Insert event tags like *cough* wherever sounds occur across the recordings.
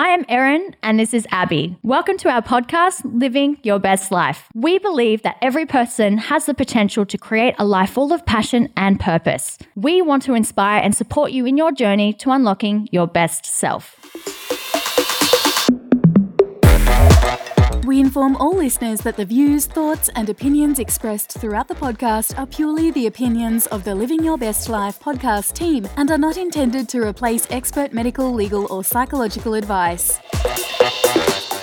I am Erin and this is Abby. Welcome to our podcast, Living Your Best Life. We believe that every person has the potential to create a life full of passion and purpose. We want to inspire and support you in your journey to unlocking your best self. We inform all listeners that the views, thoughts, and opinions expressed throughout the podcast are purely the opinions of the Living Your Best Life podcast team and are not intended to replace expert medical, legal, or psychological advice.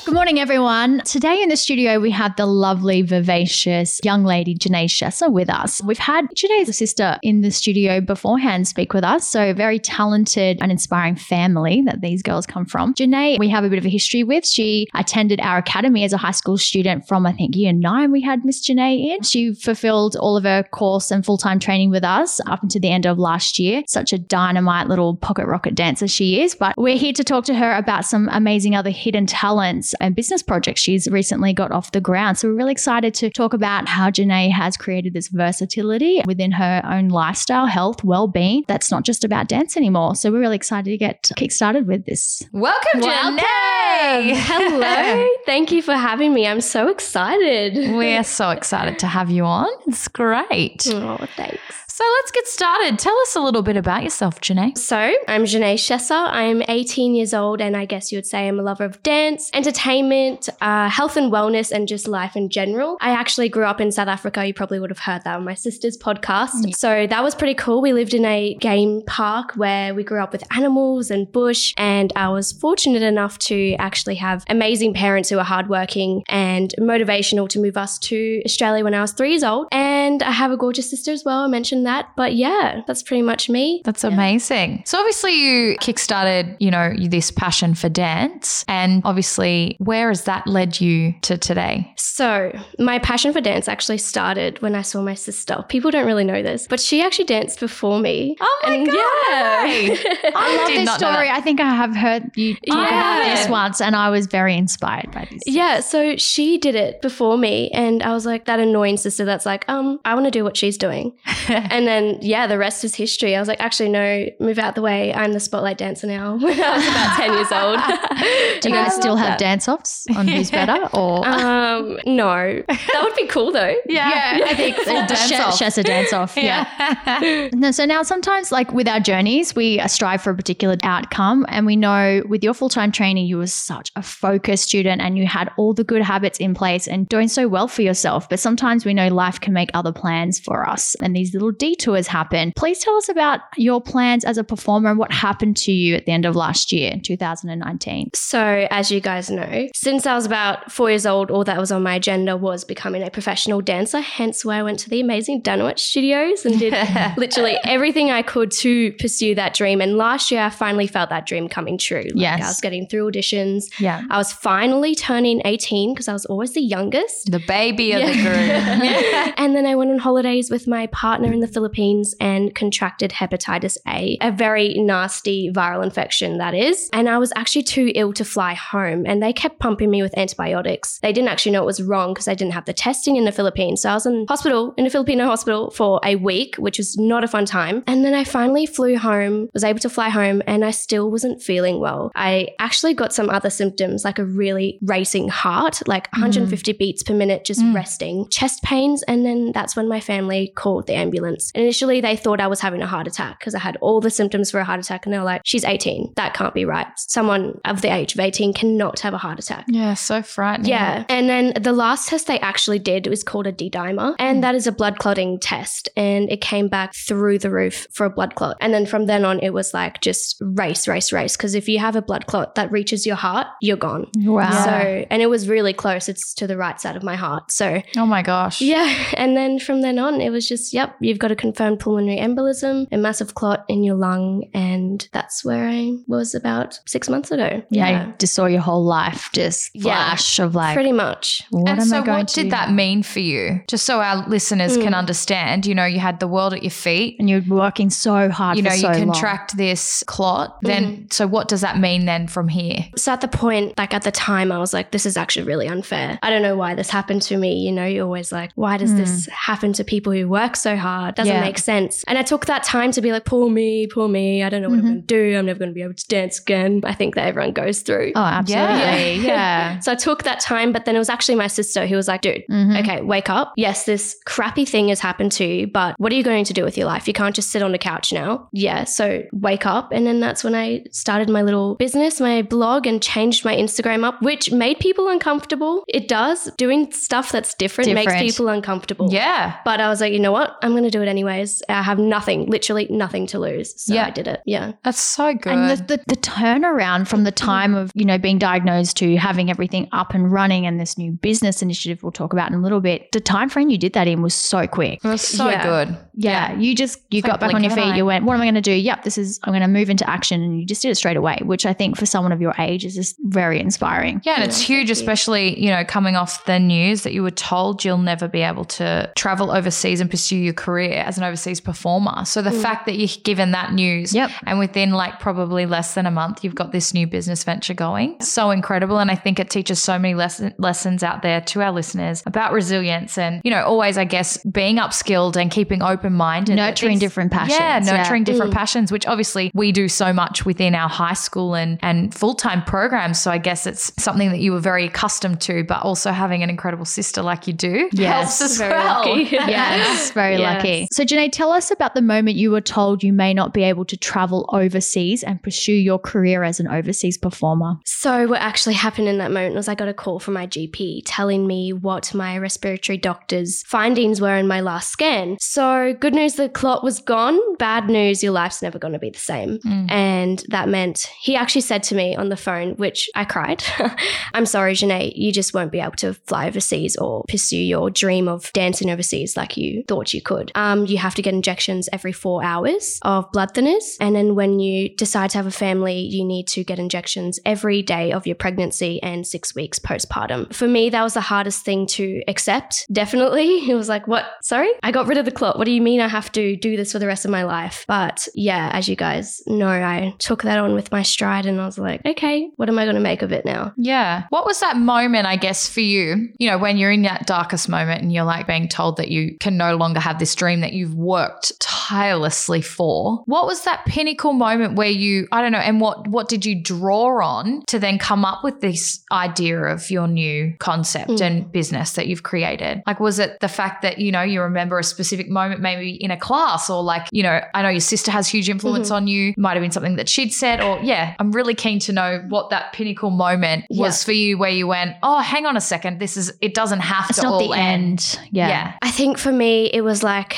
Good morning, everyone. Today in the studio, we have the lovely, vivacious young lady, Janae Shessa, with us. We've had Janae's sister in the studio beforehand speak with us. So, very talented and inspiring family that these girls come from. Janae, we have a bit of a history with. She attended our academy as a high school student from, I think, year nine. We had Miss Janae in. She fulfilled all of her course and full time training with us up until the end of last year. Such a dynamite little pocket rocket dancer she is. But we're here to talk to her about some amazing other hidden talents and business projects she's recently got off the ground. So we're really excited to talk about how Janae has created this versatility within her own lifestyle, health, well-being. That's not just about dance anymore. So we're really excited to get kick-started with this. Welcome, Welcome. Janae. Hello. *laughs* Thank you for having me. I'm so excited. We're so excited to have you on. It's great. Oh, thanks. So let's get started. Tell us a little bit about yourself, Janae. So, I'm Janae Shessa. I'm 18 years old, and I guess you would say I'm a lover of dance, entertainment, uh, health and wellness, and just life in general. I actually grew up in South Africa. You probably would have heard that on my sister's podcast. So, that was pretty cool. We lived in a game park where we grew up with animals and bush, and I was fortunate enough to actually have amazing parents who are hardworking and motivational to move us to Australia when I was three years old. And I have a gorgeous sister as well. I mentioned that. But yeah, that's pretty much me. That's amazing. So obviously you kickstarted, you know, this passion for dance and obviously where has that led you to today? So, my passion for dance actually started when I saw my sister. People don't really know this, but she actually danced before me. Oh my And god. yeah. *laughs* I love did this story. I think I have heard you talk about this once, and I was very inspired by this. Yeah, so she did it before me, and I was like that annoying sister that's like, um, I want to do what she's doing. *laughs* and then, yeah, the rest is history. I was like, actually, no, move out the way. I'm the spotlight dancer now *laughs* when I was about 10 years old. *laughs* Do you guys still have that. dance offs on who's better? Or Um, no, that would be cool though. Yeah. yeah. I think Full dance Sh- off. Shessa dance off. Yeah. No, so now sometimes, like with our journeys, we strive for a particular outcome. And we know with your full time training, you were such a focused student and you had all the good habits in place and doing so well for yourself. But sometimes we know life can make other plans for us and these little detours happen. Please tell us about your plans as a performer and what happened to you at the end of last year, 2019. So, as you guys know, since I was about four years old, all that was on my agenda was becoming a professional dancer. Hence, why I went to the amazing Danwich Studios and did *laughs* literally everything I could to pursue that dream. And last year, I finally felt that dream coming true. Like, Yes. I was getting through auditions. Yeah. I was finally turning 18 because I was always the youngest. the baby of the group. *laughs* and then I went on holidays with my partner in the Philippines and contracted hepatitis A, a very nasty viral infection that is. And I was actually too ill to fly home, and they kept pumping me with antibiotics. They didn't actually know it was wrong because I didn't have the testing in the Philippines. So I was in hospital, in a Filipino hospital for a week, which was not a fun time. And then I finally flew home, was able to fly home, and I still wasn't feeling well. I actually got some other symptoms like a really racing heart, like mm-hmm. 150 beats per minute, just mm. resting, chest pains. And then that's when my family called the ambulance. And initially, they thought I was having a heart attack because I had all the symptoms for a heart attack. And they were like, she's 18. That can't be right. Someone of the age of 18 cannot have a heart attack. yeah, so frightening. Yeah. And then the last test they actually did was called a D dimer. And hmm. that is a blood clotting test. And it came back through the roof for a blood clot. And then from then on, it was like just race, race, race. Because if you have a blood clot that reaches your heart, you're gone. Wow. So, and it was really close. It's to the right side of my heart. So, Oh my gosh. yeah. *laughs* And then from then on, it was just, yep, you've got a confirmed pulmonary embolism, a massive clot in your lung. And that's where I was about six months ago. yeah, you just saw your whole life just Yeah. flash of like, Pretty much. what and am so, I going what to did that mean for you? Just so our listeners can hmm. understand, you know, you had the world at your feet. And you're working so hard You know, for you so long. contract this clot. Then, hmm. so what does that mean then from here? So at the point, like at the time, I was like, this is actually really unfair. I don't know why this happened to me. You know, you're always like, why does hmm. this happen to people who work so hard? Doesn't Yeah. make sense. And I took that time to be like, poor me, poor me. I don't know what Mhm. I'm going to do. I'm never going to be able to dance again. I think that everyone goes through. Oh, absolutely. Yeah. *laughs* So I took that time, but then it was actually my sister who was like, dude, Mhm. okay, wake up. Yes, this crappy thing has happened to you, but what are you going to do with your life? You can't just sit on the couch now. Yeah, so wake up. And then that's when I started my little business, my blog, and changed my Instagram up, which made people uncomfortable. It does. Doing stuff that's different, Different. makes people uncomfortable. Yeah. But I was like, you know what? I'm going to do it anyways. I have nothing, literally nothing to lose. So Yeah. I did it. Yeah. That's so good. And the, the, the turnaround from the time of, you know, being diagnosed to having everything up and running and this new business initiative we'll talk about in a little bit, the time frame you did that in was so quick. it was so Yeah. good. Yeah, you just you It's got like back on your feet. eye. You went, "What am I going to do?" Yep, this is I'm going to move into action, and you just did it straight away. Which I think for someone of your age is just very inspiring. Yeah, and Yeah, it's huge, especially, you know, coming off the news that you were told you'll never be able to travel overseas and pursue your career as an overseas performer. So the fact that you're given that news Yep. and within like probably less than a month, you've got this new business venture going. So incredible. And I think it teaches so many lesson, lessons out there to our listeners about resilience and, you know, always, I guess, being upskilled and keeping open minded. Nurturing different passions, Yeah, yeah. nurturing different Mm. passions, which obviously we do so much within our high school and, and full time programs. So I guess it's something that you were very accustomed to, but also having an incredible sister like you do Yes. helps as Very well. *laughs* lucky. Yes, very Yes. lucky. So, Janae, tell us about the moment you were told you may not be able to travel overseas and pursue your career as an overseas performer. So, what actually happened in that moment was I got a call from my GP telling me what my respiratory doctor's findings were in my last scan. So, good news, the clot was gone. Bad news, your life's never going to be the same. Mm. And that meant he actually said to me on the phone, which I cried, *laughs* I'm sorry, Janae, you just won't be able to fly overseas or pursue your dream of dancing overseas like you thought you could. Um, you have to get injections every four hours of blood thinners. And then when you decide to have a family, you need to get injections every day of your pregnancy and six weeks postpartum. For me, that was the hardest thing to accept. Definitely. *laughs* It was like, what? Sorry? I got rid of the clot. What do you mean I have to do this for the rest of my life? But yeah, as you guys know, I took that on with my stride and I was like, okay, what am I going to make of it now? Yeah. What was that moment, I guess, for you? You know, when you're in that darkest moment and you're like being told that you can no longer have this dream that you've worked tirelessly for. What was that pinnacle moment where you, I don't know, and what what did you draw on to then come up with this idea of your new concept Mm. and business that you've created? Like was it the fact that, you know, you remember a specific moment maybe in a class or like, you know, I know your sister has huge influence on you, might have been something that she'd said or yeah, I'm really keen to know what that pinnacle moment was for you where you went, "Oh, hang on a second, this is it doesn't have It's to all the end." end. Yeah. yeah. I think for me, it was like,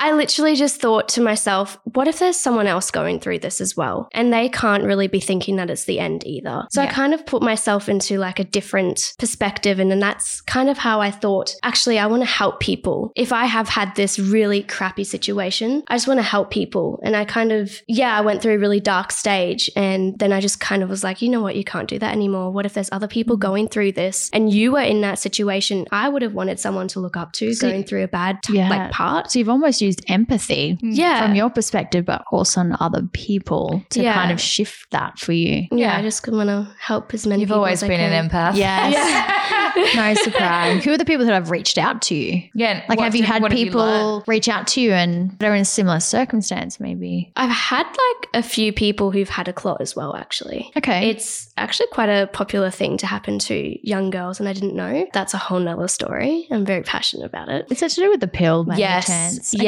I literally just thought to myself, what if there's someone else going through this as well? And they can't really be thinking that it's the end either. So Yeah. I kind of put myself into like a different perspective. And then that's kind of how I thought, actually, I want to help people. If I have had this really crappy situation, I just want to help people. And I kind of, yeah, I went through a really dark stage. And then I just kind of was like, you know what? You can't do that anymore. What if there's other people mm-hmm. going through this and you were in that situation? I would have wanted someone to look up to So- going through a bad t- Yeah. like part. So you've almost used empathy mm. Yeah. from your perspective, but also on other people to Yeah. kind of shift that for you. yeah, Yeah. I just want to help as many You've people always as I been can. an empath. Yes. *laughs* no surprise. Who are the people that have reached out to you? Yeah. Like, have you did- had what people learned? reach out to you and they're in a similar circumstance, maybe? I've had like a few people who've had a clot as well, actually. Okay. It's actually quite a popular thing to happen to young girls, and I didn't know. That's a whole nother story. I'm very passionate about it. it. Is it to do with the pill, by any yes. chance? Yes.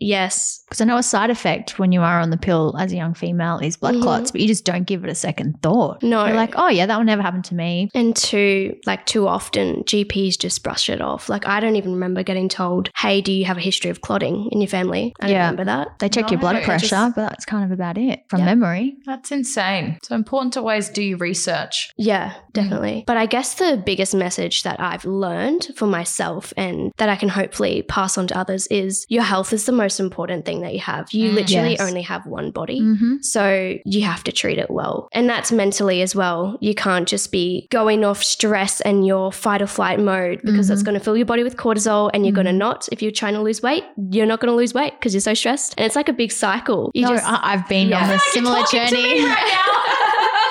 Yes. Because I know a side effect when you are on the pill as a young female is blood Mhm. clots, but you just don't give it a second thought. No. You're like, oh, yeah, that will never happen to me. And two, like too often, GPs just brush it off. Like I don't even remember getting told, "Hey, do you have a history of clotting in your family?" I don't Yeah. remember that. They check your blood pressure, just- but that's kind of about it from Yeah. memory. That's insane. So important to always do your research. Yeah, definitely. But I guess the biggest message that I've learned for myself and that I can hopefully pass on to others is your health is the most important thing that you have. You Mm. literally Yes. only have one body. Mm-hmm. So you have to treat it well. And that's mentally as well. You can't just be going off stress and your fight or flight mode because that's Mhm. going to fill your body with cortisol and you're going to not. If you're trying to lose weight, you're not going to lose weight because you're so stressed. And it's like a big cycle. You no, just I've been Yeah. on a *laughs* similar journey. right *laughs*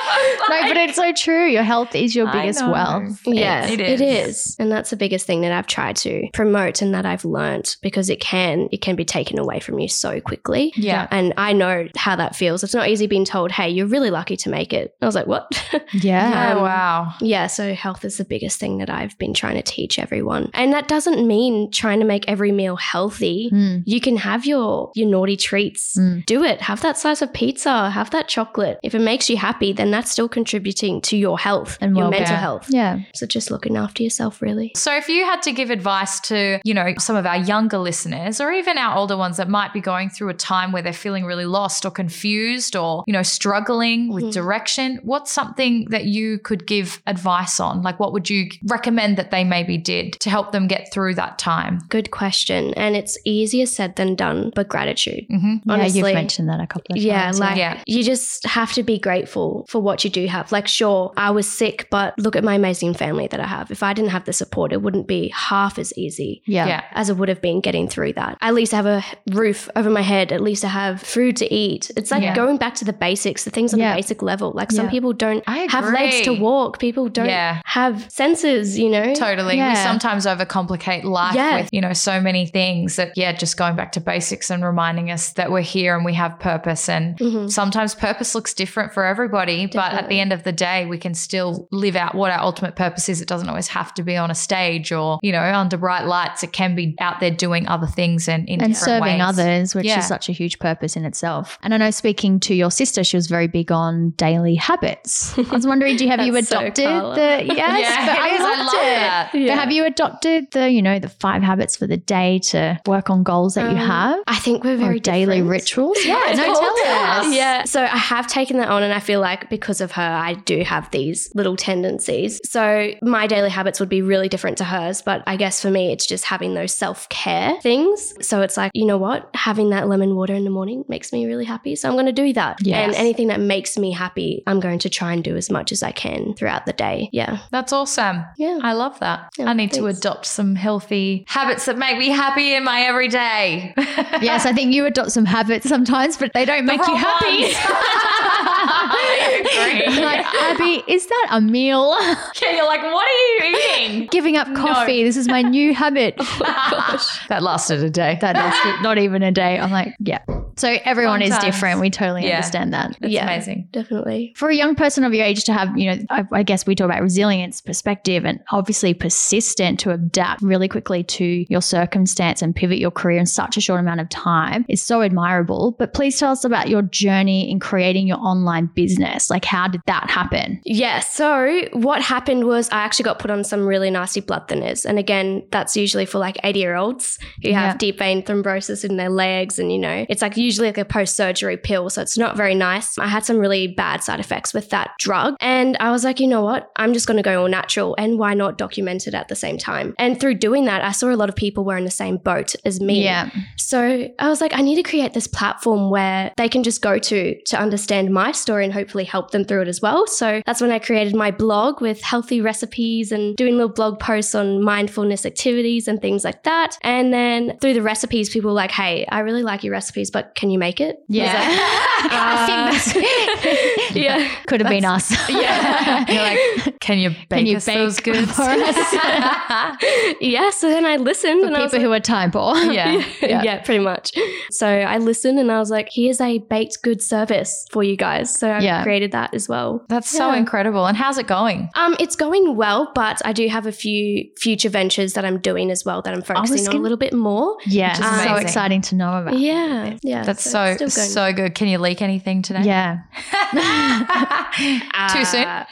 *laughs* now. no, but it's so true. Your health is your biggest wealth. Yeah, It it is. is. And that's the biggest thing that I've tried to promote and that I've learned because it can it can be taken away from you so quickly. Yeah. And I know how that feels. It's not easy being told, hey, you're really lucky to make it. I was like, what? *laughs* Yeah. Yeah, Um, wow. yeah, so health is the biggest thing that I've been trying to teach everyone. And that doesn't mean trying to make every meal healthy. Mm. You can have your your naughty treats. Mm. Do it. Have that slice of pizza, have that chocolate. If it makes you happy, then that's still contributing to your health And your well-being. mental health. Yeah. So just looking after yourself really. So if you had to give advice to, you know, some of our younger listeners or even our older ones that might be going through a time where they're feeling really lost or confused or, you know, struggling with Mhm. direction, what's something that you could give advice on? Like what would you recommend that they maybe did to help them get through that time? Good question. And it's easier said than done, but gratitude. Mm-hmm. Yeah, Honestly. you've mentioned that a couple of times. Yeah, like Yeah. you just have to be grateful for what you do have. Like, sure, I was sick, but look at my amazing family that I have. If I didn't have the support, it wouldn't be half as easy yeah. Yeah. as it would have been getting through that. At least I have a roof over my head. At least I have food to eat. It's like Yeah. going back to the basics, the things on Yeah. the basic level. Like some Yeah. people don't have legs to walk. People don't Yeah. have senses, you know? Totally. We sometimes overcomplicate life Yeah. with, you know, so many things that, yeah, just going back to basics and reminding us that we're here and we have purpose. And Mhm. sometimes purpose looks different for everybody, but at the end of the day, we can still live out what our ultimate purpose is. It doesn't always have to be on a stage or, you know, under bright lights. It can be out there doing other things and in and different serving ways. others, which Yeah. is such a huge purpose in itself. And I know speaking to your sister, she was very big on daily habits. I was wondering, do you have *laughs* you That's so adopted the yes? *laughs* Yeah, but it is. I loved love that. But have you adopted the, you know, the five habits for the day to work on goals that you Um, have? I think we're very daily different. rituals? Yeah, *laughs* no, Tell us. Yeah. So I have taken that on, and I feel like because of her, I do have these little tendencies. So my daily habits would be really different to hers. But I guess for me, it's just having those self care things. So it's like, you know what? Having that lemon water in the morning makes me really happy. So I'm going to do that. Yes. And anything that makes me happy, I'm going to try and do as much as I can throughout the day. Yeah. That's awesome. Yeah. I love that. Yeah, I need to adopt some healthy habits that make me happy in my everyday. *laughs* Yes, I think you adopt some habits sometimes, but they don't make you happy. *laughs* ones. I agree. like, Abby, is that a meal? *laughs* Yeah, you're like, what are you eating? Giving up coffee. This is my new habit. *laughs* Oh that lasted a day. that lasted not even a day. I'm like, yeah. So everyone Fun is different. We totally Yeah. understand that. It's Yeah. amazing. Definitely. For a young person of your age to have, you know, I, I guess we talk about resilience, perspective, and obviously persistent to adapt really quickly to your circumstance and pivot your career in such a short amount of time is so admirable. But please tell us about your journey in creating your online business. Like, how did that happen? Yeah. So what happened was I actually got put on some really nasty blood thinners. And again, that's usually for like 80 year olds who have Yeah. deep vein thrombosis in their legs. And, you know, it's like usually like a post surgery pill. So it's not very nice. I had some really bad side effects with that drug. And I was like, you know what? I'm just going to go all natural. And why not document it at the same time? And through doing that, I saw a lot of people were in the same boat as me. Yeah. So I was like, I need to create this platform where they can just go to to understand my story and hopefully help them through it as well. So that's when I created my blog with healthy recipes and doing little blog posts on mindfulness activities and things like that. And then through the recipes, people were like, hey, I really like your recipes, but can you make it? Yeah. *laughs* I think that's *laughs* yeah. could have been us. *laughs* Yeah. You're like, can you bake Can you us bake those goods? for us? yeah. So then I listened For and I was people who are time poor. yeah. yeah. pretty much. So I listened and I was like, here's a baked good service for you guys. So I Yeah. created that as well. That's so Yeah. incredible. And how's it going? Um, it's going well, but I do have a few future ventures that I'm doing as well that I'm focusing on gonna- a little bit more. Yeah. Which is so exciting to know about. Yeah, yeah. That's so so it's still going. so good. Can you leak anything today? Yeah. *laughs* *laughs* Too soon? Uh,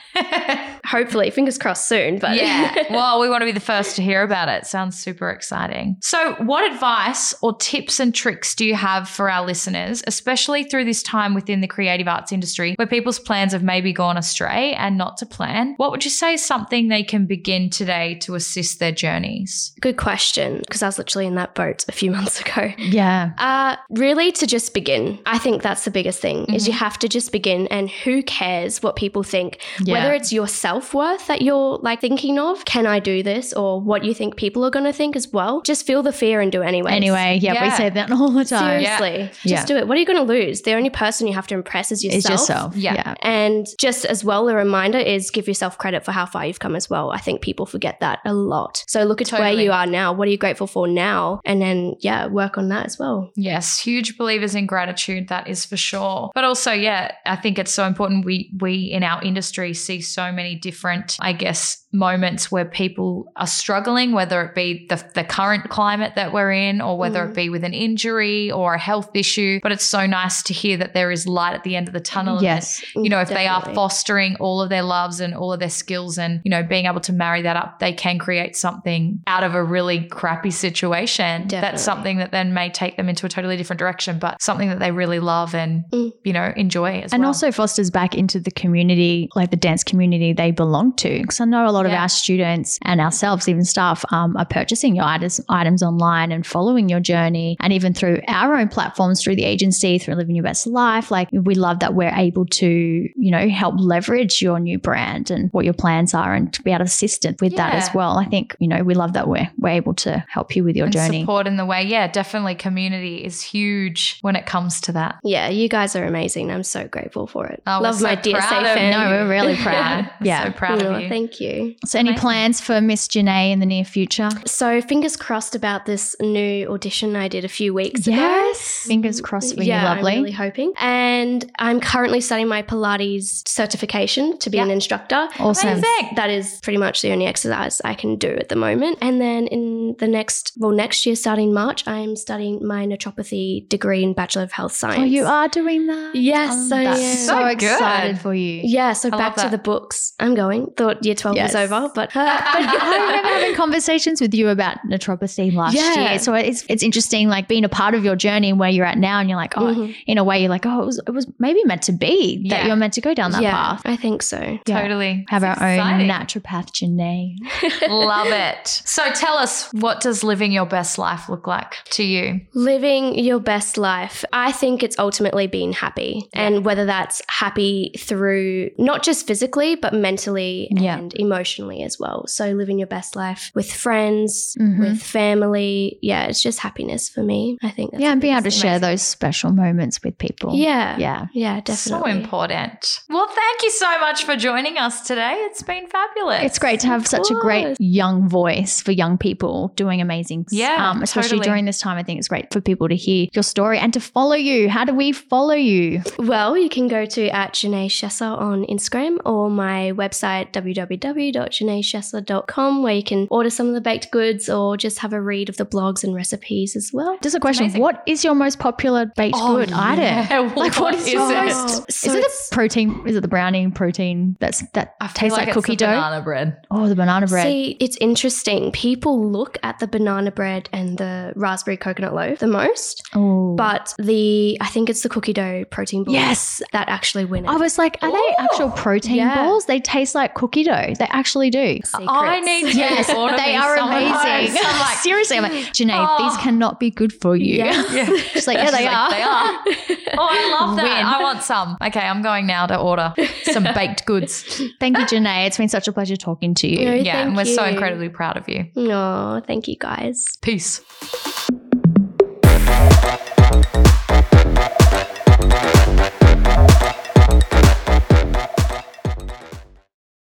hopefully, fingers crossed soon. But yeah. *laughs* Well, we want to be the first to hear about it. Sounds super exciting. So, what advice or tips and tricks do you have for our listeners, especially through this time within the creative arts industry where people's plans have maybe gone astray and not to plan? What would you say is something they can begin today to assist their journeys? good question because I was literally in that boat a few months ago. Yeah. Uh, really, to just begin. I think that's the biggest thing is you mm-hmm. have to just begin, and who cares what people think? Yeah. Whether it's your self-worth that you're like thinking of. Can I do this? Or what you think people are going to think as well. Just feel the fear and do it anyway. Anyway, yeah, we say that all the time. Seriously. Just Yeah. do it. What are you going to lose? The only person you have to impress is yourself. It's yourself. Yeah. Yeah. And just as well, a reminder is give yourself credit for how far you've come as well. I think people forget that a lot. So look at where you are now. What are you grateful for now? And then, yeah, work on that as well. Yes, huge believers in gratitude, that is for sure. But also, yeah, I think it's so important. We we in our industry see so many different, I guess, moments where people are struggling, whether it be the, the current climate that we're in, or whether Mm. it be with an injury or a health issue. But it's so nice to hear that there is light at the end of the tunnel. Yes. that, you know, if they are fostering all of their loves and all of their skills and, you know, being able to marry that up, they can create something out of a really crappy situation. Definitely. That's something that then may take them into a totally different direction, but something that they really love and, Mm. you know, enjoy as and well. also fosters back into the community, like the dance community they belong to. Because I know a lot of our students and ourselves, even staff, um, are purchasing your items, items online and following your journey. And even through our own platforms, through the agency, through Living Your Best Life, like we love that we're able to, you know, help leverage your new brand and what your plans are and to be able to assist it with that as well. I think, you know, we love that we're, we're able to help you with your and journey. support in the way. Yeah, definitely community is huge when it comes to that. Yeah, you guys are amazing. I'm so grateful for it. Oh, Love so my DSA proud of fan. No, we're really *laughs* proud. yeah. yeah. So proud Oh, of you. Thank you. So, any Amazing. plans for Miss Janae in the near future? So, fingers crossed about this new audition I did a few weeks ago. Yes. Fingers mm, crossed for yeah, you, lovely. I'm really hoping. And I'm currently studying my Pilates certification to be an instructor. awesome. Amazing. That is pretty much the only exercise I can do at the moment. And then in the next, well, next year, starting March, I'm studying my naturopathy degree in Bachelor of Health Science. Oh, you are doing that? Yes, I that's am. so, So excited good. for you. Yeah, so I back to the books. I'm going. Thought year 12 Yes. was over, but, *laughs* But I remember having conversations with you about naturopathy last Yeah. year. So it's it's interesting, like being a part of your journey and where you're at now, and you're like, oh, Mhm. in a way, you're like, oh, it was, it was maybe meant to be that Yeah. you're meant to go down that yeah, path. I think so. Yeah. Totally. Have our It's own naturopath, Janae. *laughs* Love it. So tell us, what does living your best life look like to you? Living your best life. I think it's ultimately being happy. And whether that's happy through not just physically, but mentally Yeah. and emotionally as well. So living your best life with friends, Mhm. with family. Yeah, it's just happiness for me. I think that's Yeah, and the being able to biggest share those special moments with people. Yeah. Yeah. Yeah, definitely. So important. Well, thank you so much for joining us today. It's been fabulous. It's great to have such a great young voice for young people doing amazing. Yeah, um, especially totally. during this time. I think it's great for people to hear your story and to follow you. How do we follow you? Well, you can go to at Janae on Instagram or my website www.janaeshesser.com where you can order some of the baked goods or just have a read of the blogs and recipes as well. Just a question. What is your most popular baked Oh, good yeah. item? Like, *laughs* what is, is your it? most? So is it the protein? Is it the brownie protein that's that tastes like, it's cookie the dough? banana bread. Oh, the banana bread. See, it's interesting. People look at the banana bread and the raspberry coconut loaf the most, oh, but the I think it's the cookie dough protein balls yes. that actually win it. I was like, are they actual protein Yeah. balls? They taste like cookie dough. They actually do. Secrets. I need to Yes, they are oh amazing. I'm like, Seriously, I'm like, Janae, Oh. these cannot be good for you. Yeah. yeah. *laughs* She's like, yeah, She's they like, are. They are. *laughs* Oh, I love that. Win. I want some. Okay, I'm going now to order some baked goods. Thank you, Janae. It's been such a pleasure talking to you. No, Yeah, and we're so incredibly proud of you. No, thank you guys. Peace.